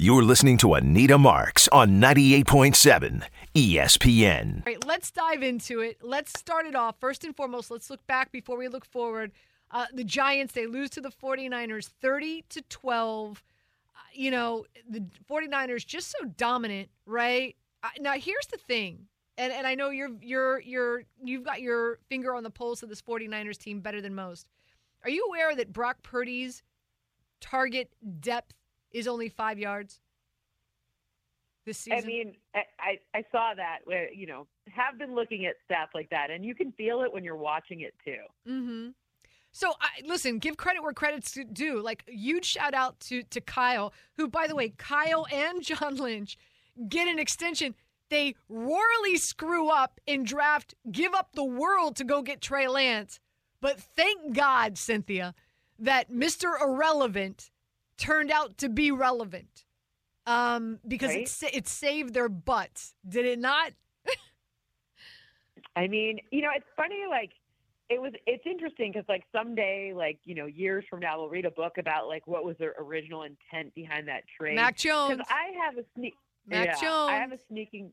You're listening to Anita Marks on 98.7 ESPN. All right, let's dive into it. Let's start it off. First and foremost, let's look back before we look forward. Uh, the Giants, they lose to the 49ers 30 to 12. Uh, you know, the 49ers just so dominant, right? Uh, now, here's the thing. And, and I know you're you're you're you've got your finger on the pulse of this 49ers team better than most. Are you aware that Brock Purdy's target depth is only five yards this season? I mean, I, I, saw that where, you know, have been looking at stats like that, and you can feel it when you're watching it too. Mm-hmm. So I, listen, give credit where credit's due. Like huge shout out to to Kyle, who by the way, Kyle and John Lynch get an extension. They royally screw up in draft, give up the world to go get Trey Lance. But thank God, Cynthia, that Mr. Irrelevant turned out to be relevant. Um, because Right. it it saved their butts, did it not? I mean, you know, it's funny, like, it was, it's interesting because, like, someday, like, you know, years from now, we'll read a book about, like, what was their original intent behind that trade. Mac Jones. I have a sneak, Mac yeah, I have a sneaking,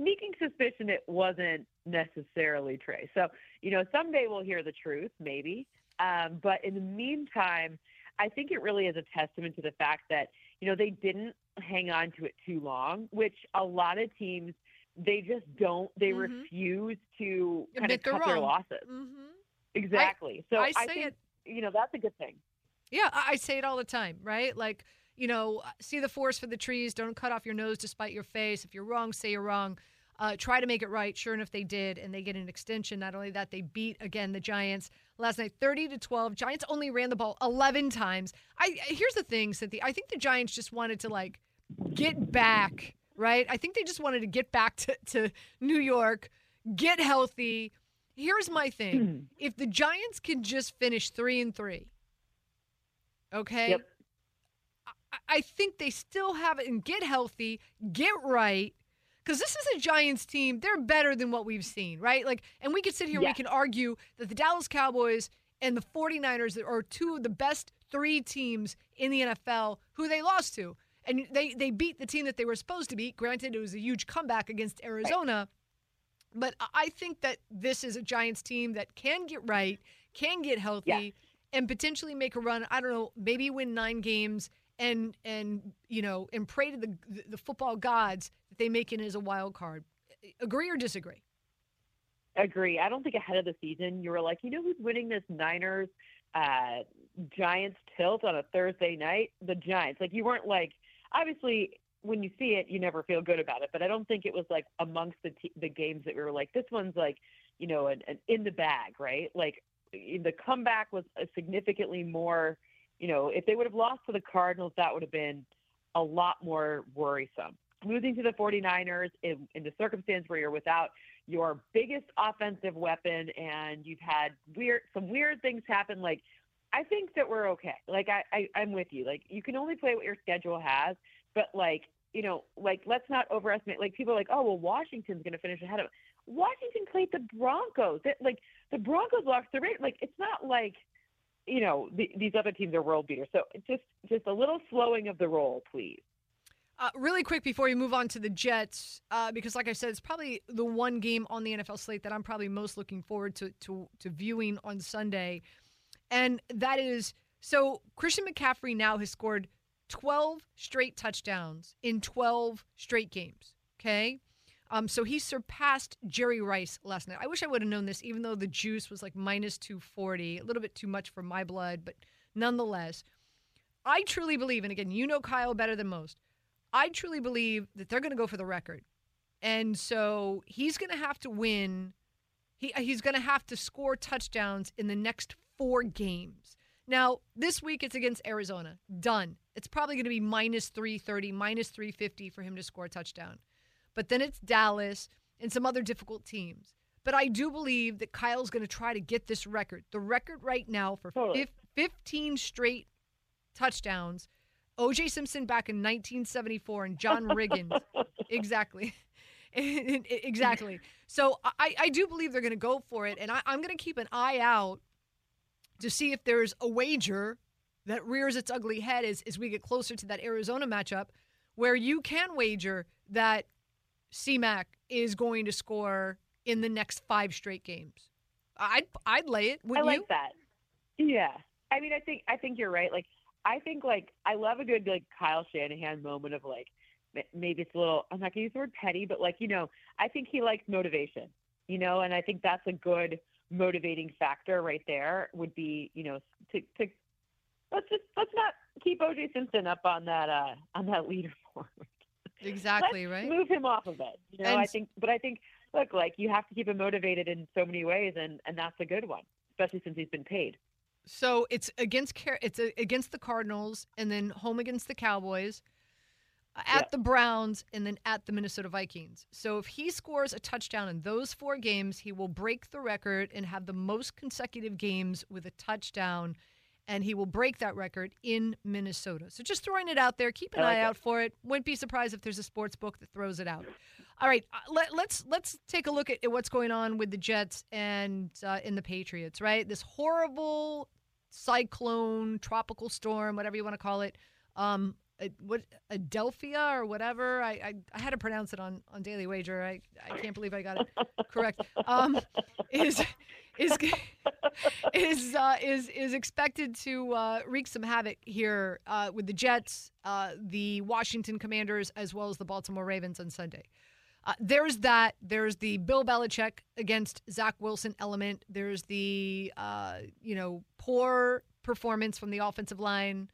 sneaking suspicion it wasn't necessarily Trey. So, you know, someday we'll hear the truth, maybe. Um, but in the meantime, I think it really is a testament to the fact that you know they didn't hang on to it too long, which a lot of teams they just don't. They Mhm. refuse to kind Admit of cut their losses. Mm-hmm. Exactly. so I I, say think it- you know that's a good thing. Yeah, I I say it all the time, right? Like, you know, see the forest for the trees. Don't cut off your nose to spite your face. If you're wrong, say you're wrong. Uh, try to make it right. Sure enough, they did, and they get an extension. Not only that, they beat again the Giants last night, 30 to 12. Giants only ran the ball 11 times. I here's the thing, Cynthia. I think the Giants just wanted to like get back, right? I think they just wanted to get back to, to New York, get healthy. Here's my thing: if the Giants can just finish three and three, okay. Yep. I- I think they still have it and get healthy, get right. Because this is a Giants team. They're better than what we've seen, right? Like, and we could sit here and we can argue that the Dallas Cowboys and the 49ers are two of the best three teams in the NFL who they lost to. And they, they beat the team that they were supposed to beat. Granted, it was a huge comeback against Arizona. But I- think that this is a Giants team that can get right, can get healthy, Yes. and potentially make a run. I don't know, maybe win nine games and and you know and pray to the the football gods that they make it as a wild card. Agree or disagree? Agree. I don't think ahead of the season you were like, you know who's winning this Niners uh, Giants tilt on a Thursday night? The Giants. Like you weren't like obviously when you see it, you never feel good about it. But I don't think it was like amongst the t- the games that we were like, this one's like, you know, an, an in the bag, right? Like the comeback was a significantly more, you know, if they would have lost to the Cardinals, that would have been a lot more worrisome. Losing to the 49ers in, in the circumstance where you're without your biggest offensive weapon and you've had weird some weird things happen like I think that we're okay. Like I, I I'm with you. Like you can only play what your schedule has, but like you know, like let's not overestimate. Like people are like, oh well, Washington's going to finish ahead of. Washington played the Broncos. That like the Broncos lost the rate. Like it's not like you know the, these other teams are world beaters. So just just a little slowing of the roll, please. Uh, really quick before we move on to the Jets, uh, because like I said, it's probably the one game on the NFL slate that I'm probably most looking forward to to, to viewing on Sunday, and that is so Christian McCaffrey now has scored 12 straight touchdowns in 12 straight games. Okay. Um, so he surpassed Jerry Rice last night. I wish I would have known this, even though the juice was like minus 240, a little bit too much for my blood, but nonetheless, I truly believe, and again, you know Kyle better than most. I truly believe that they're going to go for the record. And so he's going to have to win. He, he's going to have to score touchdowns in the next four games. Now, this week it's against Arizona. Done. It's probably going to be minus 330, minus 350 for him to score a touchdown. But then it's Dallas and some other difficult teams. But I do believe that Kyle's going to try to get this record. The record right now for Totally. fif- 15 straight touchdowns. OJ Simpson back in 1974 and John Riggins. exactly. exactly. So I, I do believe they're going to go for it. And I, I'm going to keep an eye out to see if there's a wager that rears its ugly head as, as we get closer to that Arizona matchup, where you can wager that CMAC is going to score in the next five straight games. I'd I'd lay it. I like you? that. Yeah. I mean, I think I think you're right. Like, I think like I love a good like Kyle Shanahan moment of like maybe it's a little. I'm not gonna use the word petty, but like you know, I think he likes motivation. You know, and I think that's a good motivating factor right there. Would be you know to to let's just let's not keep OJ Simpson up on that uh on that leaderboard. Exactly let's right. Move him off of it. You know, And- I think, but I think look like you have to keep him motivated in so many ways, and and that's a good one, especially since he's been paid. So it's against it's against the Cardinals, and then home against the Cowboys, uh, at Yep. the Browns, and then at the Minnesota Vikings. So if he scores a touchdown in those four games, he will break the record and have the most consecutive games with a touchdown, and he will break that record in Minnesota. So just throwing it out there. Keep an like eye out for it. Wouldn't be surprised if there's a sports book that throws it out. All right, uh, let, let's let's take a look at, at what's going on with the Jets and uh, in the Patriots. Right, this horrible cyclone, tropical storm, whatever you want to call it. Um, uh, what Adelphia or whatever. I, I I had to pronounce it on on Daily Wager. I I can't believe I got it correct. Um, is is is uh, is is expected to uh, wreak some havoc here uh, with the Jets, uh, the Washington Commanders, as well as the Baltimore Ravens on Sunday. Uh, there's that. There's the Bill Belichick against Zach Wilson element. There's the uh, you know poor performance from the offensive line.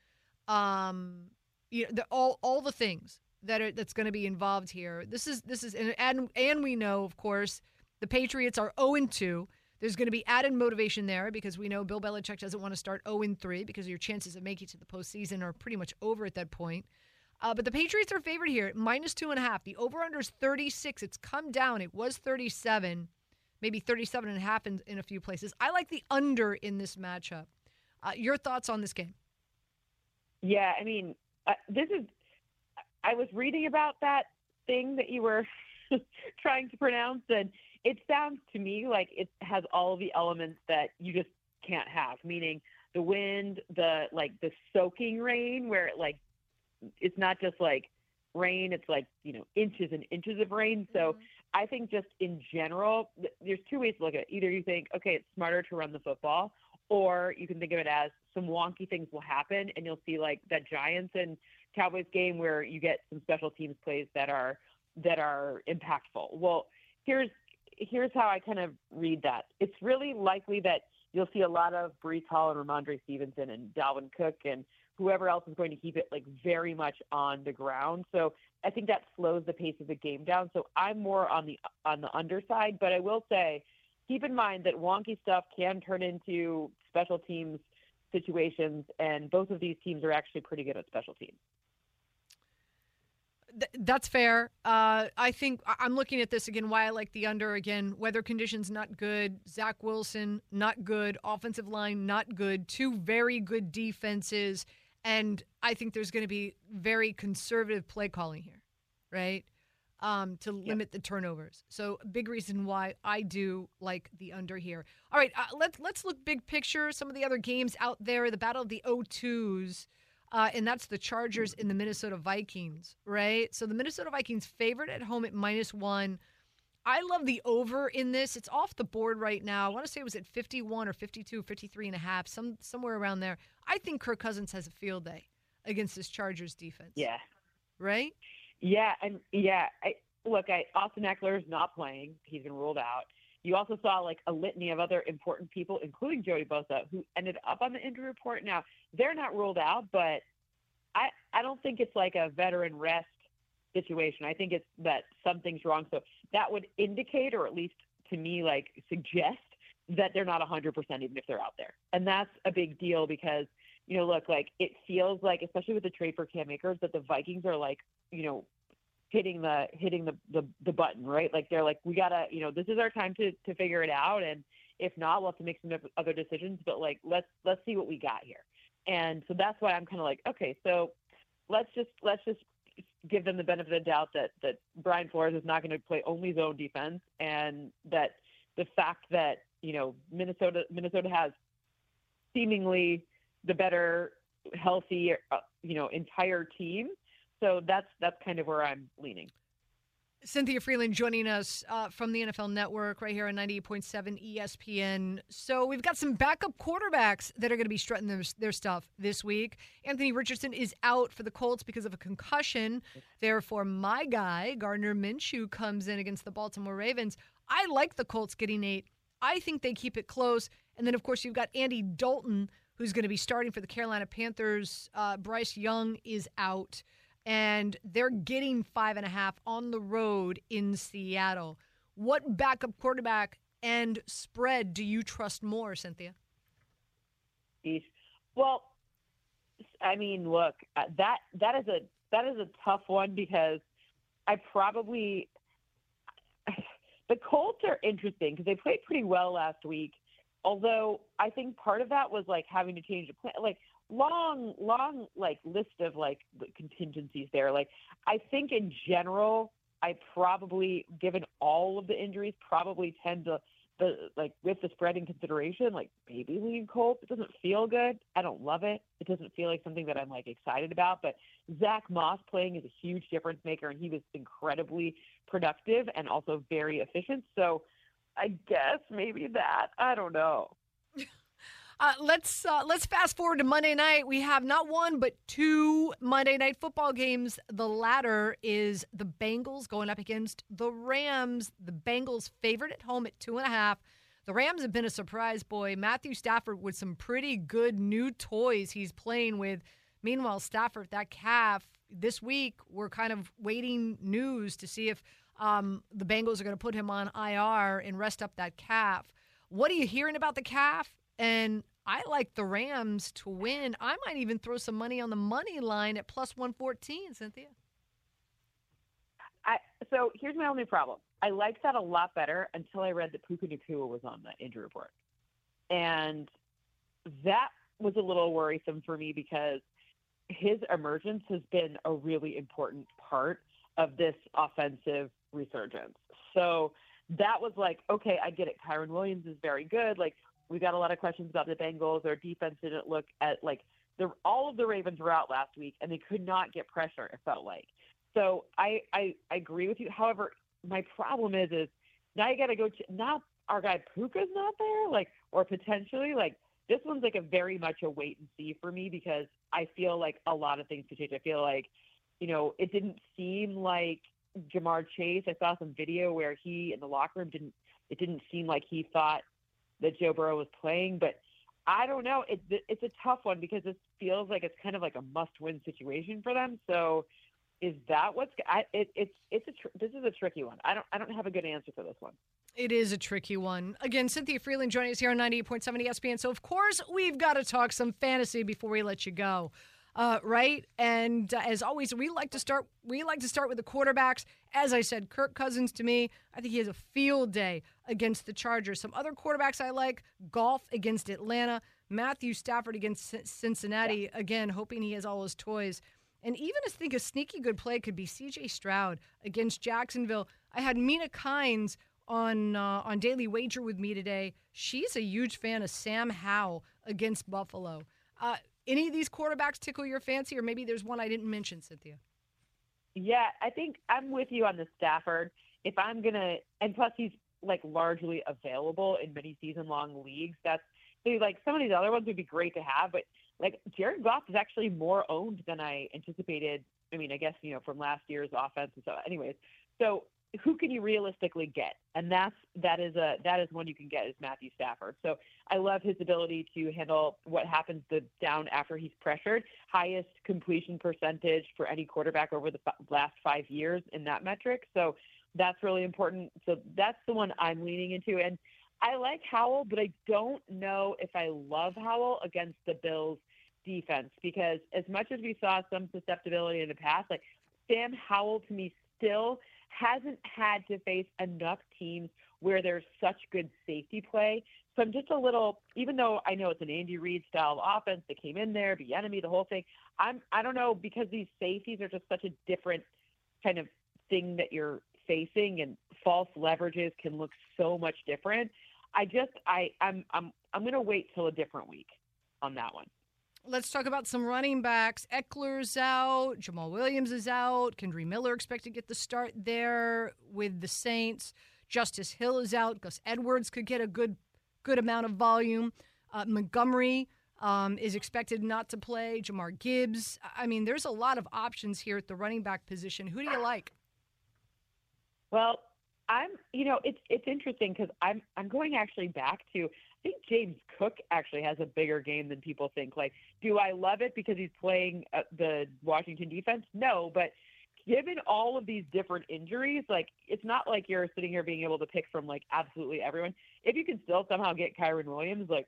Um, you know, the, all all the things that are that's going to be involved here. This is this is and and, and we know of course the Patriots are 0 and 2. There's going to be added motivation there because we know Bill Belichick doesn't want to start 0 and 3 because your chances of making it to the postseason are pretty much over at that point. Uh, but the Patriots are favored here, minus two and a half. The over under is 36. It's come down. It was 37, maybe 37 and a half in, in a few places. I like the under in this matchup. Uh, your thoughts on this game? Yeah, I mean, uh, this is. I was reading about that thing that you were trying to pronounce, and it sounds to me like it has all the elements that you just can't have. Meaning the wind, the like the soaking rain, where it like it's not just like rain; it's like you know inches and inches of rain. So mm-hmm. I think just in general, there's two ways to look at it. Either you think, okay, it's smarter to run the football, or you can think of it as some wonky things will happen, and you'll see like that Giants and Cowboys game where you get some special teams plays that are that are impactful. Well, here's here's how I kind of read that. It's really likely that you'll see a lot of Breece Hall and Rhamondre Stevenson and Dalvin Cook and whoever else is going to keep it like very much on the ground. So I think that slows the pace of the game down. So I'm more on the on the underside, but I will say keep in mind that wonky stuff can turn into special teams situations and both of these teams are actually pretty good at special teams. Th- that's fair. Uh, I think I'm looking at this again. Why I like the under again. Weather conditions not good. Zach Wilson not good. Offensive line not good. Two very good defenses, and I think there's going to be very conservative play calling here, right? Um, to limit the turnovers. So big reason why I do like the under here. All right, uh, let's let's look big picture. Some of the other games out there. The battle of the O2s. Uh, and that's the Chargers and the Minnesota Vikings, right? So the Minnesota Vikings favored at home at minus one. I love the over in this. It's off the board right now. I want to say it was at 51 or 52, 53 and a half, some, somewhere around there. I think Kirk Cousins has a field day against this Chargers defense. Yeah. Right? Yeah, and yeah, I look, I Austin Ekeler is not playing. He's been ruled out. You also saw like a litany of other important people, including Joey Bosa, who ended up on the injury report. Now they're not ruled out, but I I don't think it's like a veteran rest situation. I think it's that something's wrong. So that would indicate, or at least to me, like suggest that they're not 100% even if they're out there, and that's a big deal because you know, look, like it feels like, especially with the trade for Cam Akers, that the Vikings are like, you know, hitting the hitting the, the the button, right? Like they're like, we gotta, you know, this is our time to to figure it out, and if not, we'll have to make some other decisions. But like, let's let's see what we got here. And so that's why I'm kind of like, okay, so let's just let's just give them the benefit of the doubt that that Brian Flores is not going to play only zone defense, and that the fact that you know Minnesota Minnesota has seemingly the better healthy, uh, you know, entire team. So that's that's kind of where I'm leaning. Cynthia Frelund joining us uh, from the NFL Network right here on 98.7 ESPN. So we've got some backup quarterbacks that are going to be strutting their, their, stuff this week. Anthony Richardson is out for the Colts because of a concussion. Therefore, my guy, Gardner Minshew, comes in against the Baltimore Ravens. I like the Colts getting eight. I think they keep it close. And then, of course, you've got Andy Dalton, who's going to be starting for the Carolina Panthers. Uh, Bryce Young is out and they're getting five and a half on the road in Seattle. What backup quarterback and spread do you trust more, Cynthia? Well, I mean, look, uh, that that is a that is a tough one because I probably the Colts are interesting because they played pretty well last week. Although I think part of that was like having to change the plan. Like long, long like list of like contingencies there. Like I think in general, I probably, given all of the injuries, probably tend to the like with the spread in consideration, like maybe lean Colts. It doesn't feel good. I don't love it. It doesn't feel like something that I'm like excited about. But Zach Moss playing is a huge difference maker, and he was incredibly productive and also very efficient. So I guess maybe that. I don't know. Uh, let's uh, let's fast forward to Monday night. We have not one but two Monday night football games. The latter is the Bengals going up against the Rams. The Bengals favored at home at two and a half. The Rams have been a surprise, boy. Matthew Stafford with some pretty good new toys he's playing with. Meanwhile, Stafford, that calf, this week we're kind of waiting news to see if um, the Bengals are going to put him on IR and rest up that calf. What are you hearing about the calf? And I like the Rams to win. I might even throw some money on the money line at plus 114, Cynthia. I, so here's my only problem. I liked that a lot better until I read that Puka Nacua was on the injury report. And that was a little worrisome for me because his emergence has been a really important part of this offensive resurgence. So that was like, okay, I get it. Kyren Williams is very good. Like, we got a lot of questions about the Bengals. Their defense didn't look at like the all of the Ravens were out last week and they could not get pressure. It felt like. So I I, I agree with you. However, my problem is is now you got to go to now our guy Puka's not there, like or potentially like this one's like a very much a wait and see for me because I feel like a lot of things could change. I feel like, you know, it didn't seem like Ja'Marr Chase. I saw some video where he in the locker room didn't. It didn't seem like he thought that Joe Burrow was playing, but I don't know. It, it's a tough one because this feels like it's kind of like a must-win situation for them. So, is that what's I, it, it's it's a tr- this is a tricky one. I don't I don't have a good answer for this one. It is a tricky one. Again, Cynthia Frelund joining us here on 98.7 ESPN. So, of course, we've got to talk some fantasy before we let you go uh, right? And uh, as always, we like to start. We like to start with the quarterbacks. As I said, Kirk Cousins to me, I think he has a field day against the Chargers. Some other quarterbacks I like: Goff against Atlanta, Matthew Stafford against Cincinnati. Yeah. Again, hoping he has all his toys. And even I think a sneaky good play could be C.J. Stroud against Jacksonville. I had Mina Kimes on uh, on Daily Wager with me today. She's a huge fan of Sam Howell against Buffalo. Uh, any of these quarterbacks tickle your fancy, or maybe there's one I didn't mention, Cynthia? Yeah, I think I'm with you on the Stafford. If I'm gonna, and plus he's like largely available in many season-long leagues. That's so like some of these other ones would be great to have, but like Jared Goff is actually more owned than I anticipated. I mean, I guess you know from last year's offense and so. Anyways, so who can you realistically get? And that's that is a that is one you can get is Matthew Stafford. So I love his ability to handle what happens the down after he's pressured. Highest completion percentage for any quarterback over the last five years in that metric. So that's really important. So that's the one I'm leaning into. And I like Howell, but I don't know if I love Howell against the Bills defense because as much as we saw some susceptibility in the past, like Sam Howell to me still hasn't had to face enough teams where there's such good safety play. So I'm just a little, even though I know it's an Andy Reid style offense that came in there, the enemy, the whole thing. I'm, I don't know because these safeties are just such a different kind of thing that you're facing, and false leverages can look so much different. I just, I, I'm, I'm, I'm going to wait till a different week on that one. Let's talk about some running backs. Ekeler's out. Jamaal Williams is out. Kendre Miller expected to get the start there with the Saints. Justice Hill is out. Gus Edwards could get a good good amount of volume. Uh, Montgomery um, is expected not to play. Jahmyr Gibbs. I mean, there's a lot of options here at the running back position. Who do you like? Well, I'm, you know, it's it's interesting because I'm I'm going actually back to think James Cook actually has a bigger game than people think. Like, do I love it because he's playing uh, the Washington defense? No, but given all of these different injuries, like it's not like you're sitting here being able to pick from like absolutely everyone. If you can still somehow get Kyren Williams, like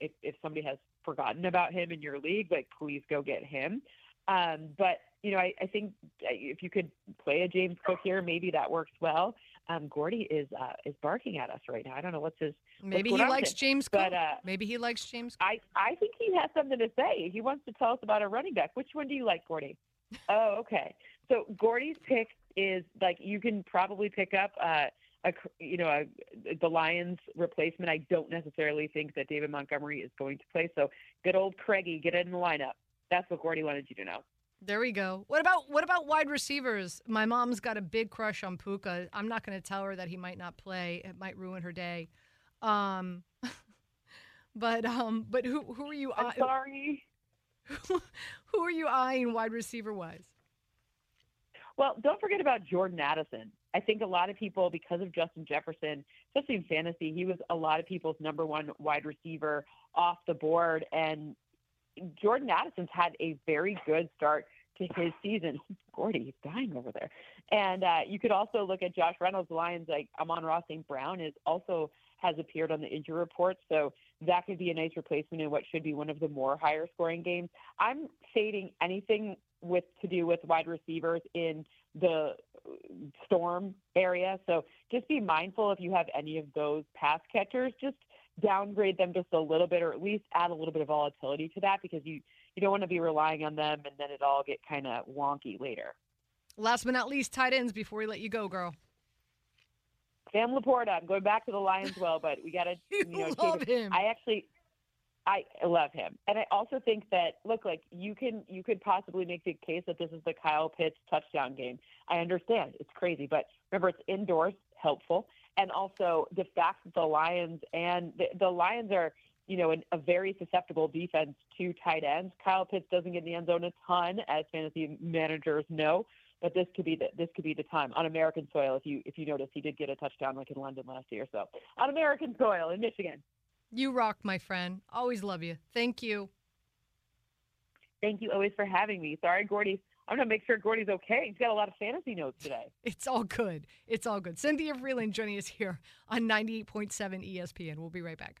if if somebody has forgotten about him in your league, like please go get him. Um, but you know, I, I think if you could play a James Cook here, maybe that works well. Um, Gordy is uh, is barking at us right now. I don't know what's his. Maybe what's he likes James Cook. But, uh, maybe he likes James. Cook. I I think he has something to say. He wants to tell us about a running back. Which one do you like, Gordy? oh, okay. So Gordy's pick is like you can probably pick up. Uh, a, you know, a, the Lions replacement. I don't necessarily think that David Montgomery is going to play. So good old Craigie, get in the lineup. That's what Gordy wanted you to know. There we go. What about what about wide receivers? My mom's got a big crush on Puka. I'm not going to tell her that he might not play. It might ruin her day. Um, but um, but who who are you? I'm sorry. Who, who are you eyeing wide receiver wise? Well, don't forget about Jordan Addison. I think a lot of people, because of Justin Jefferson, especially in fantasy, he was a lot of people's number one wide receiver off the board. And Jordan Addison's had a very good start to his season. Gordy, he's dying over there. And uh, you could also look at Josh Reynolds, Lions, like Amon-Ra St. Brown is also has appeared on the injury report. So that could be a nice replacement in what should be one of the more higher scoring games. I'm fading anything with to do with wide receivers in the storm area. So just be mindful if you have any of those pass catchers, just downgrade them just a little bit or at least add a little bit of volatility to that because you you don't want to be relying on them and then it all get kind of wonky later. Last but not least, tight ends before we let you go, girl. Sam LaPorta. I'm going back to the Lions well, but we got to you, you know love him. I actually I love him. And I also think that look like you can you could possibly make the case that this is the Kyle Pitts touchdown game. I understand. It's crazy, but remember it's indoors, helpful. And also the fact that the Lions and the, the Lions are, you know, an, a very susceptible defense to tight ends. Kyle Pitts doesn't get in the end zone a ton, as fantasy managers know. But this could be the this could be the time on American soil. If you if you notice, he did get a touchdown like in London last year. So on American soil in Michigan. You rock, my friend. Always love you. Thank you. Thank you always for having me. Sorry, Gordy. I'm going to make sure Gordy's okay. He's got a lot of fantasy notes today. It's all good. It's all good. Cynthia Frelund joining us here on 98.7 ESPN. We'll be right back.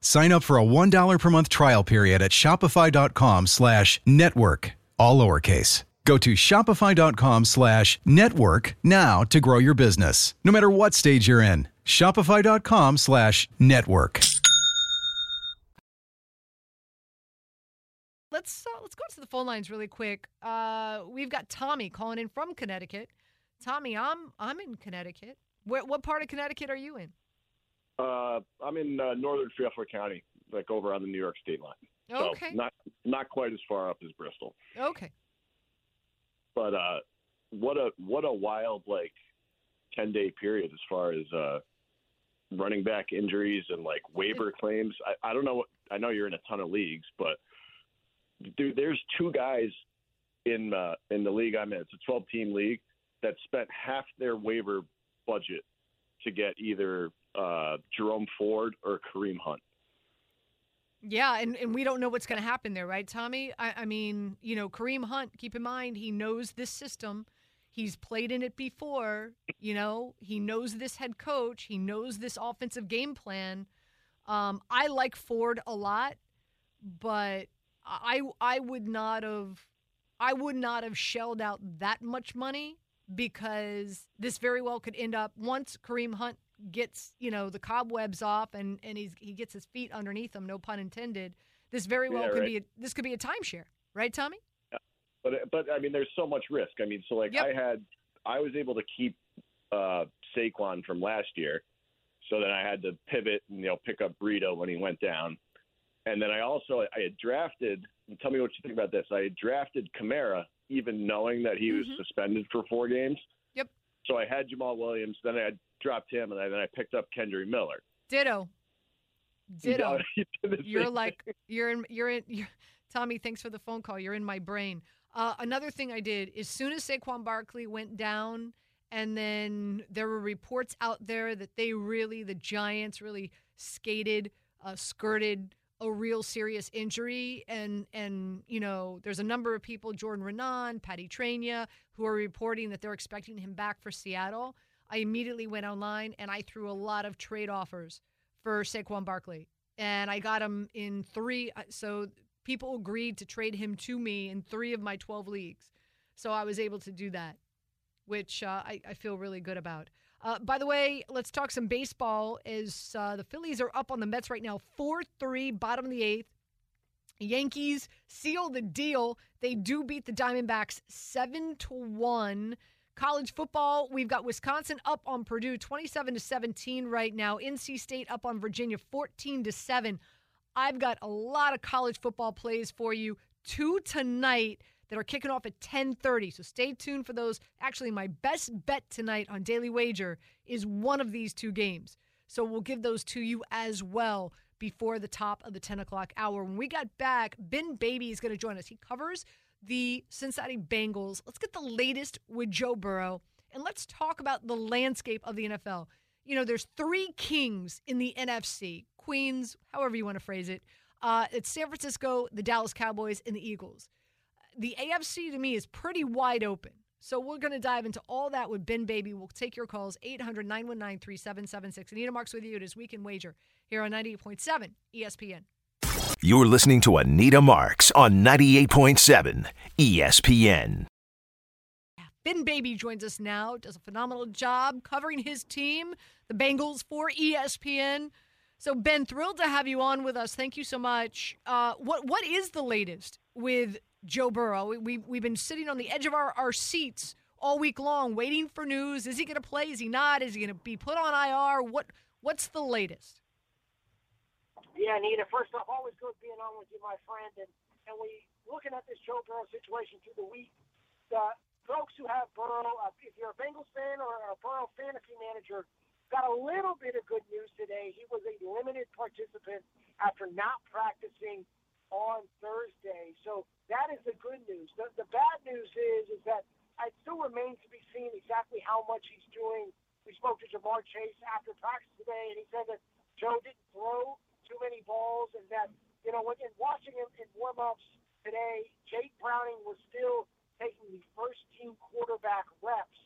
Sign up for a $1 per month trial period at shopify.com slash network, all lowercase. Go to shopify.com slash network now to grow your business, no matter what stage you're in. Shopify.com slash network. Let's uh, let's go to the phone lines really quick. Uh, we've got Tommy calling in from Connecticut. Tommy, I'm I'm in Connecticut. Where, what part of Connecticut are you in? Uh, I'm in uh, northern Fairfield County, like over on the New York state line. Okay. So not not quite as far up as Bristol. Okay. But uh, what a what a wild like ten day period as far as uh, running back injuries and like waiver claims. I, I don't know what I know you're in a ton of leagues, but dude, there's two guys in uh, in the league I'm in. It's a 12 team league that spent half their waiver budget to get either uh, Jerome Ford or Kareem Hunt. Yeah, and, and we don't know what's going to happen there, right, Tommy? I, I mean, you know, Kareem Hunt, keep in mind, he knows this system. He's played in it before. You know, he knows this head coach. He knows this offensive game plan. Um, I like Ford a lot, but I I would not have I would not have shelled out that much money because this very well could end up once Kareem Hunt gets you know the cobwebs off and and he's he gets his feet underneath him. No pun intended. This very well Yeah, could right. be a, this could be a timeshare, right, Tommy? But but I mean, there's so much risk. I mean, so like Yep. I had, I was able to keep uh, Saquon from last year, so then I had to pivot and you know pick up Burrito when he went down, and then I also I had drafted. Tell me what you think about this. I had drafted Kamara, even knowing that he was Mhm. suspended for four games. So I had Jamaal Williams, then I dropped him, and then I picked up Kendre Miller. Ditto. Ditto. You the You're like you're in you're in you're, Tommy, thanks for the phone call. You're in my brain. Uh, another thing I did as soon as Saquon Barkley went down, and then there were reports out there that they really, the Giants really skated, uh, skirted a real serious injury, and and you know there's a number of people, Jordan Raanan, Patty Traina, who are reporting that they're expecting him back for Seattle. I immediately went online and I threw a lot of trade offers for Saquon Barkley, and I got him in three. uh, So people agreed to trade him to me in three of my 12 leagues. So I was able to do that, which uh, I, I feel really good about. Uh, by the way, let's talk some baseball. As uh, the Phillies are up on the Mets right now, four three, bottom of the eighth. Yankees seal the deal. They do beat the Diamondbacks seven to one. College football, we've got Wisconsin up on Purdue 27 to 17 right now. NC State up on Virginia 14 to 7. I've got a lot of college football plays for you. Two tonight that are kicking off at 10:30. So stay tuned for those. Actually, my best bet tonight on Daily Wager is one of these two games. So we'll give those to you as well before the top of the 10 o'clock hour. When we got back, Ben Baby is going to join us. He covers the Cincinnati Bengals. Let's get the latest with Joe Burrow and let's talk about the landscape of the NFL. You know, there's three kings in the NFC Queens, however you want to phrase it. Uh, it's San Francisco, the Dallas Cowboys, and the Eagles. The AFC to me is pretty wide open. So we're going to dive into all that with Ben Baby. We'll take your calls 800 919 3776. Anita Marks with you. It is Weekend Wager here on 98.7 ESPN. You're listening to Anita Marks on 98.7 ESPN. Ben Baby joins us now, does a phenomenal job covering his team, the Bengals, for ESPN. So, Ben, thrilled to have you on with us. Thank you so much. Uh, what What is the latest with Joe Burrow? We, we, we've been sitting on the edge of our, our seats all week long, waiting for news. Is he going to play? Is he not? Is he going to be put on IR? What What's the latest? Yeah, Anita, first off, always good being on with you, my friend. And, and we looking at this Joe Burrow situation through the week. The folks who have Burrow, uh, if you're a Bengals fan or a Burrow fantasy manager, got a little bit of good news today. He was a limited participant after not practicing on Thursday. So that is the good news. The, the bad news is is that it still remains to be seen exactly how much he's doing. We spoke to Ja'Marr Chase after practice today, and he said that Joe didn't throw too many balls, and that you know, in watching him in warm-ups today, Jake Browning was still taking the first team quarterback reps.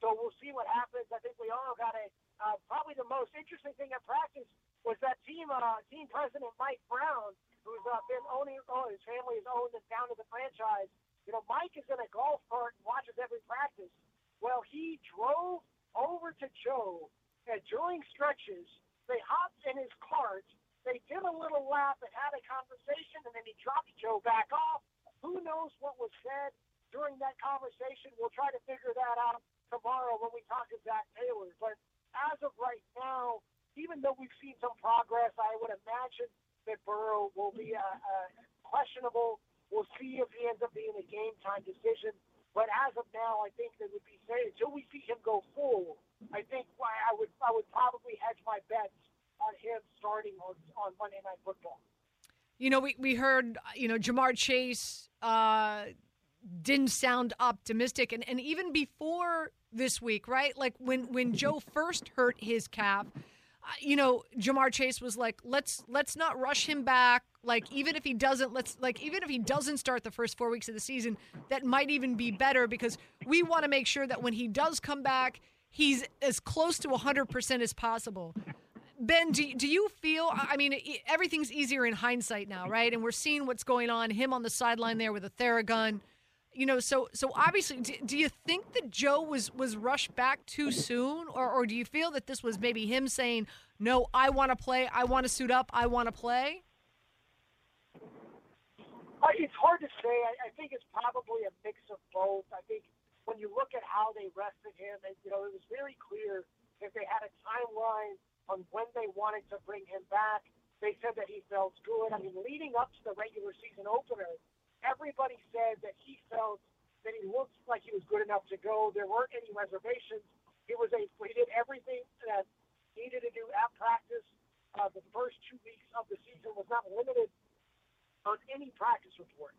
So we'll see what happens. I think we all got a uh, probably the most interesting thing at practice was that team uh, team president Mike Brown, who's uh, been owning oh, his family has owned down to the franchise. You know, Mike is in a golf cart and watches every practice. Well, he drove over to Joe and during stretches. They hopped in his cart. They did a little lap and had a conversation, and then he dropped Joe back off. Who knows what was said during that conversation? We'll try to figure that out tomorrow when we talk to Zac Taylor. But as of right now, even though we've seen some progress, I would imagine that Burrow will be uh, uh, questionable. We'll see if he ends up being a game time decision. But as of now, I think that would be safe until we see him go full. I think I would I would probably hedge my bets on him starting on on Monday Night Football. You know, we, we heard, you know, Ja'Marr Chase uh, didn't sound optimistic. And, and even before this week, right? Like when, when Joe first hurt his calf, uh, you know, Ja'Marr Chase was like, let's let's not rush him back. Like even if he doesn't, let's like even if he doesn't start the first four weeks of the season, that might even be better because we want to make sure that when he does come back, he's as close to 100% as possible Ben, do, do you feel? I mean, everything's easier in hindsight now, right? And we're seeing what's going on. Him on the sideline there with a Theragun, you know. So, so obviously, do, do you think that Joe was was rushed back too soon, or or do you feel that this was maybe him saying, "No, I want to play. I want to suit up. I want to play." Uh, it's hard to say. I, I think it's probably a mix of both. I think when you look at how they rested him, and you know, it was very clear that they had a timeline on when they wanted to bring him back. They said that he felt good. I mean, leading up to the regular season opener, everybody said that he felt that he looked like he was good enough to go. There weren't any reservations. He was a he did everything that needed to do at practice. Uh, the first two weeks of the season was not limited on any practice report.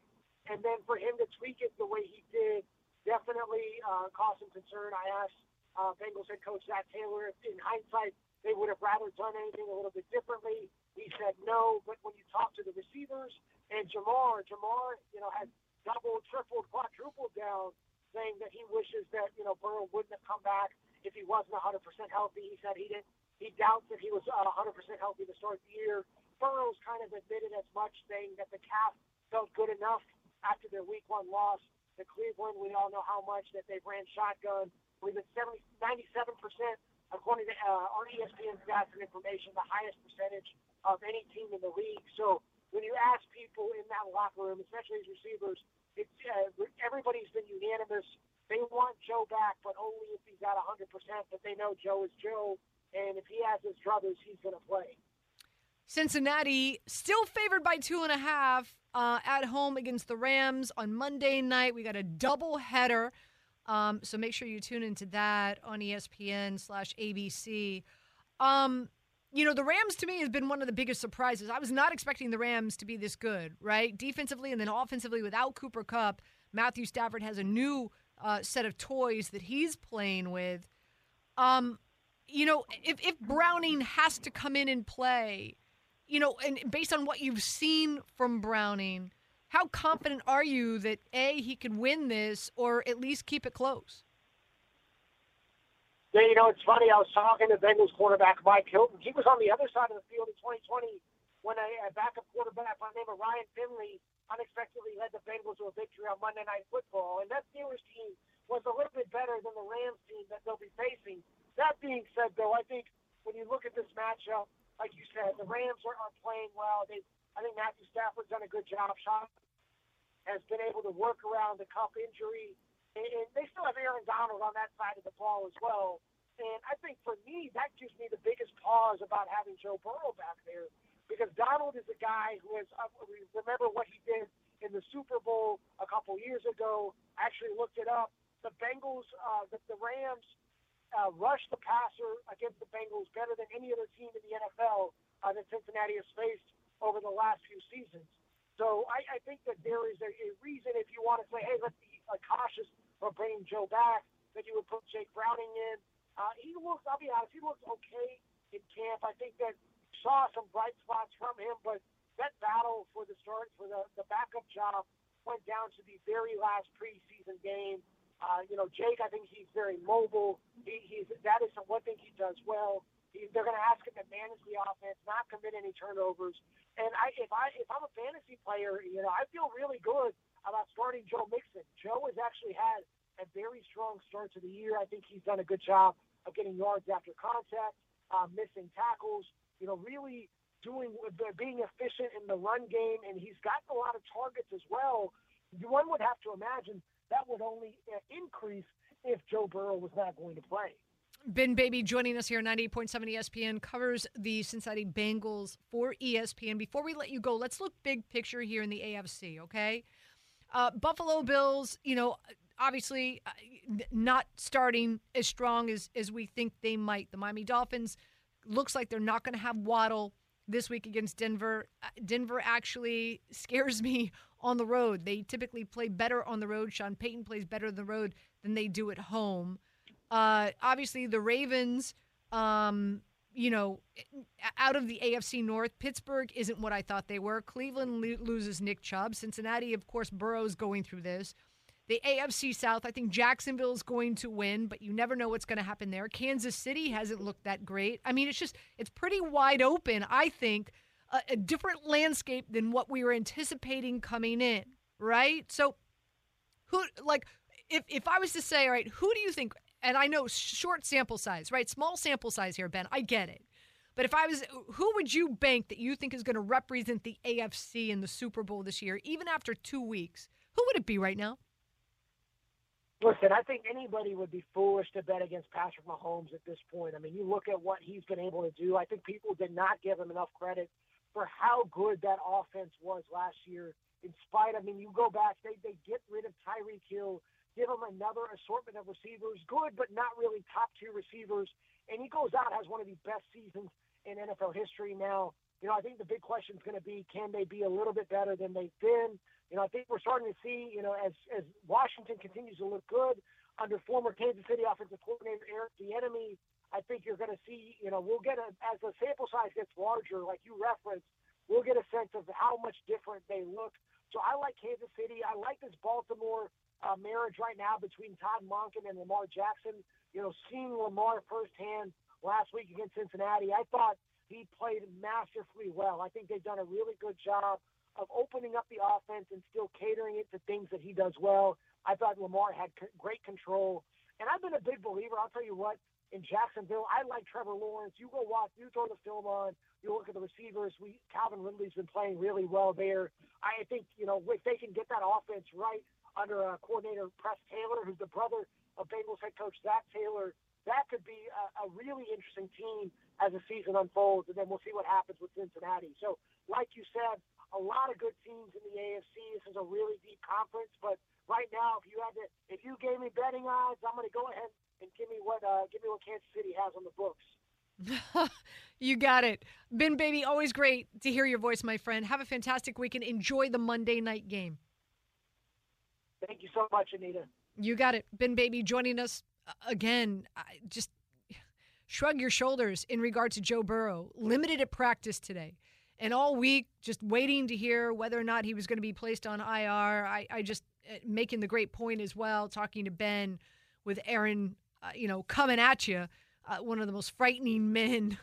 And then for him to tweak it the way he did definitely uh, caused some concern. I asked uh, Bengals head coach Zac Taylor in hindsight they would have rather done anything a little bit differently. He said no, but when you talk to the receivers and Ja'Marr, Ja'Marr, you know, had doubled, tripled, quadrupled down, saying that he wishes that you know Burrow wouldn't have come back if he wasn't 100% healthy. He said he didn't. He doubts that he was uh, 100% healthy to start the year. Burrow's kind of admitted as much, saying that the calf felt good enough after their Week One loss to Cleveland. We all know how much that they ran shotgun. We've been 70, 97 percent according to uh, our ESPN stats and information, the highest percentage of any team in the league. So when you ask people in that locker room, especially receivers, it's uh, everybody's been unanimous. They want Joe back, but only if he's at 100%. But they know Joe is Joe, and if he has his druthers, he's going to play. Cincinnati still favored by two and a half uh, at home against the Rams on Monday night. We got a double header. Um, so make sure you tune into that on ESPN slash ABC. Um, you know, the Rams to me has been one of the biggest surprises. I was not expecting the Rams to be this good, right? Defensively and then offensively without Cooper Kupp, Matthew Stafford has a new uh, set of toys that he's playing with. Um, you know, if, if Browning has to come in and play, you know, and based on what you've seen from Browning, how confident are you that A, he can win this or at least keep it close? Yeah, you know, it's funny. I was talking to Bengals quarterback Mike Hilton. He was on the other side of the field in 2020 when a, a backup quarterback by the name of Ryan Finley unexpectedly led the Bengals to a victory on Monday Night Football. And that Steelers team was a little bit better than the Rams team that they'll be facing. That being said, though, I think when you look at this matchup, like you said, the Rams are, are playing well. They I think Matthew Stafford's done a good job. Sean has been able to work around the Kupp injury, and, and they still have Aaron Donald on that side of the ball as well. And I think for me, that gives me the biggest pause about having Joe Burrow back there because Donald is a guy who has, uh, remember what he did in the Super Bowl a couple years ago. I actually looked it up. The Bengals, uh, the, the Rams uh, rushed the passer against the Bengals better than any other team in the NFL uh, that Cincinnati has faced over the last few seasons. So I, I think that there is a, a reason if you want to say, hey, let's be uh, cautious for bringing Joe back, that you would put Jake Browning in. Uh, he looks, I'll be honest, he looks okay in camp. I think that saw some bright spots from him, but that battle for the start, for the, the backup job went down to the very last preseason game. Uh, you know, Jake, I think he's very mobile. He, he's that is one thing he does well. He, they're going to ask him to manage the offense, not commit any turnovers. And I, if I, if I'm a fantasy player, you know, I feel really good about starting Joe Mixon. Joe has actually had a very strong start to the year. I think he's done a good job of getting yards after contact, uh, missing tackles. You know, really doing being efficient in the run game, and he's gotten a lot of targets as well. One would have to imagine that would only uh, increase if Joe Burrow was not going to play. Ben Baby joining us here, 98.7 ESPN, covers the Cincinnati Bengals for ESPN. Before we let you go, let's look big picture here in the AFC, okay? Uh, Buffalo Bills, you know, obviously uh, not starting as strong as, as we think they might. The Miami Dolphins looks like they're not going to have Waddle this week against Denver. Uh, Denver actually scares me on the road. They typically play better on the road. Sean Payton plays better on the road than they do at home. Uh, obviously, the Ravens, um, you know, out of the AFC North, Pittsburgh isn't what I thought they were. Cleveland lo- loses Nick Chubb. Cincinnati, of course, Burrow's going through this. The AFC South, I think Jacksonville is going to win, but you never know what's going to happen there. Kansas City hasn't looked that great. I mean, it's just, it's pretty wide open, I think, a, a different landscape than what we were anticipating coming in, right? So, who, like, if, if I was to say, all right, who do you think, and I know short sample size, right? Small sample size here, Ben, I get it. But if I was, who would you bank that you think is going to represent the AFC in the Super Bowl this year, even after two weeks? Who would it be right now? Listen, I think anybody would be foolish to bet against Patrick Mahomes at this point. I mean, you look at what he's been able to do. I think people did not give him enough credit for how good that offense was last year. In spite, I mean, you go back, they they get rid of Tyreek Hill, give him another assortment of receivers, good but not really top tier receivers, and he goes out has one of the best seasons in NFL history. Now, you know, I think the big question is going to be, can they be a little bit better than they've been? You know, I think we're starting to see, you know, as as Washington continues to look good under former Kansas City offensive coordinator Eric Bieniemy, I think you're going to see, you know, we'll get a as the sample size gets larger, like you referenced, we'll get a sense of how much different they look. So I like Kansas City. I like this Baltimore uh, marriage right now between Todd Monken and Lamar Jackson. You know, seeing Lamar firsthand last week against Cincinnati, I thought he played masterfully well. I think they've done a really good job of opening up the offense and still catering it to things that he does well. I thought Lamar had c- great control. And I've been a big believer. I'll tell you what, in Jacksonville, I like Trevor Lawrence. You go watch, you throw the film on, you look at the receivers. We Calvin Ridley's been playing really well there. I think you know if they can get that offense right under uh, coordinator Press Taylor, who's the brother of Bengals head coach Zac Taylor, that could be a, a really interesting team as the season unfolds. And then we'll see what happens with Cincinnati. So, like you said, a lot of good teams in the AFC. This is a really deep conference, but right now, if you had to, if you gave me betting odds, I'm going to go ahead and give me what uh, give me what Kansas City has on the books. you got it. Ben Baby, always great to hear your voice, my friend. Have a fantastic weekend. Enjoy the Monday night game. Thank you so much, Anita. You got it. Ben Baby joining us uh, again. I just shrug your shoulders in regard to Joe Burrow. Limited at practice today and all week just waiting to hear whether or not he was going to be placed on IR. I, I just uh, making the great point as well, talking to Ben with Aaron, uh, you know, coming at you, uh, one of the most frightening men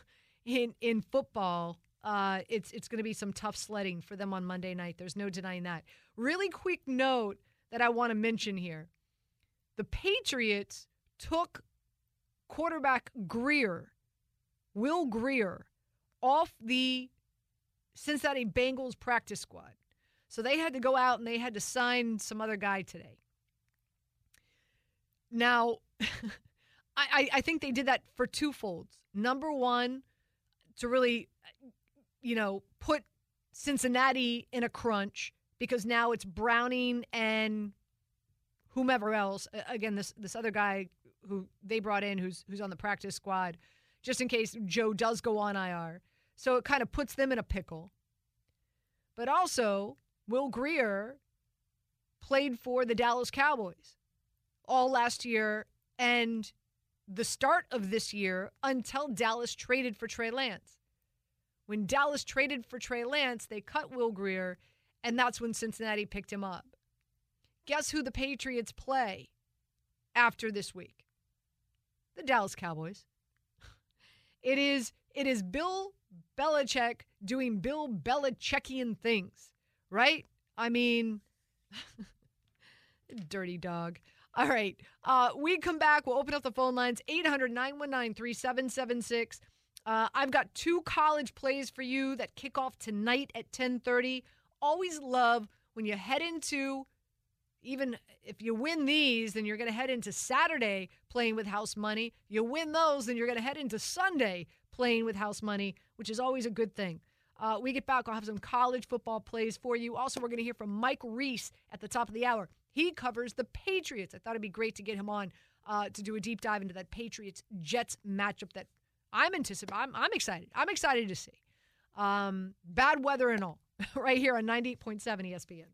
in in football. Uh, it's it's going to be some tough sledding for them on Monday night. There's no denying that. Really quick note that I want to mention here: the Patriots took quarterback Grier, Will Grier, off the Cincinnati Bengals practice squad. So they had to go out and they had to sign some other guy today. Now, I, I think they did that for two folds. Number one, to really, you know, put Cincinnati in a crunch because now it's Browning and whomever else. Again, this this other guy who they brought in, who's who's on the practice squad, just in case Joe does go on IR. So it kind of puts them in a pickle. But also, Will Grier played for the Dallas Cowboys all last year and the start of this year until Dallas traded for Trey Lance. When Dallas traded for Trey Lance, they cut Will Grier, and that's when Cincinnati picked him up. Guess who the Patriots play after this week? The Dallas Cowboys. It is it is Bill Belichick doing Bill Belichickian things, right? I mean, dirty dog. All right. Uh, we come back. We'll open up the phone lines 800 919 3776. Uh, I've got two college plays for you that kick off tonight at 1030. Always love when you head into, even if you win these, then you're going to head into Saturday playing with house money. You win those, then you're going to head into Sunday playing with house money, which is always a good thing. Uh, we get back, I'll have some college football plays for you. Also, we're going to hear from Mike Reiss at the top of the hour. He covers the Patriots. I thought it'd be great to get him on uh, to do a deep dive into that Patriots Jets matchup that I'm anticipating. I'm, I'm excited. I'm excited to see. Um, bad weather and all, right here on 98.7 ESPN.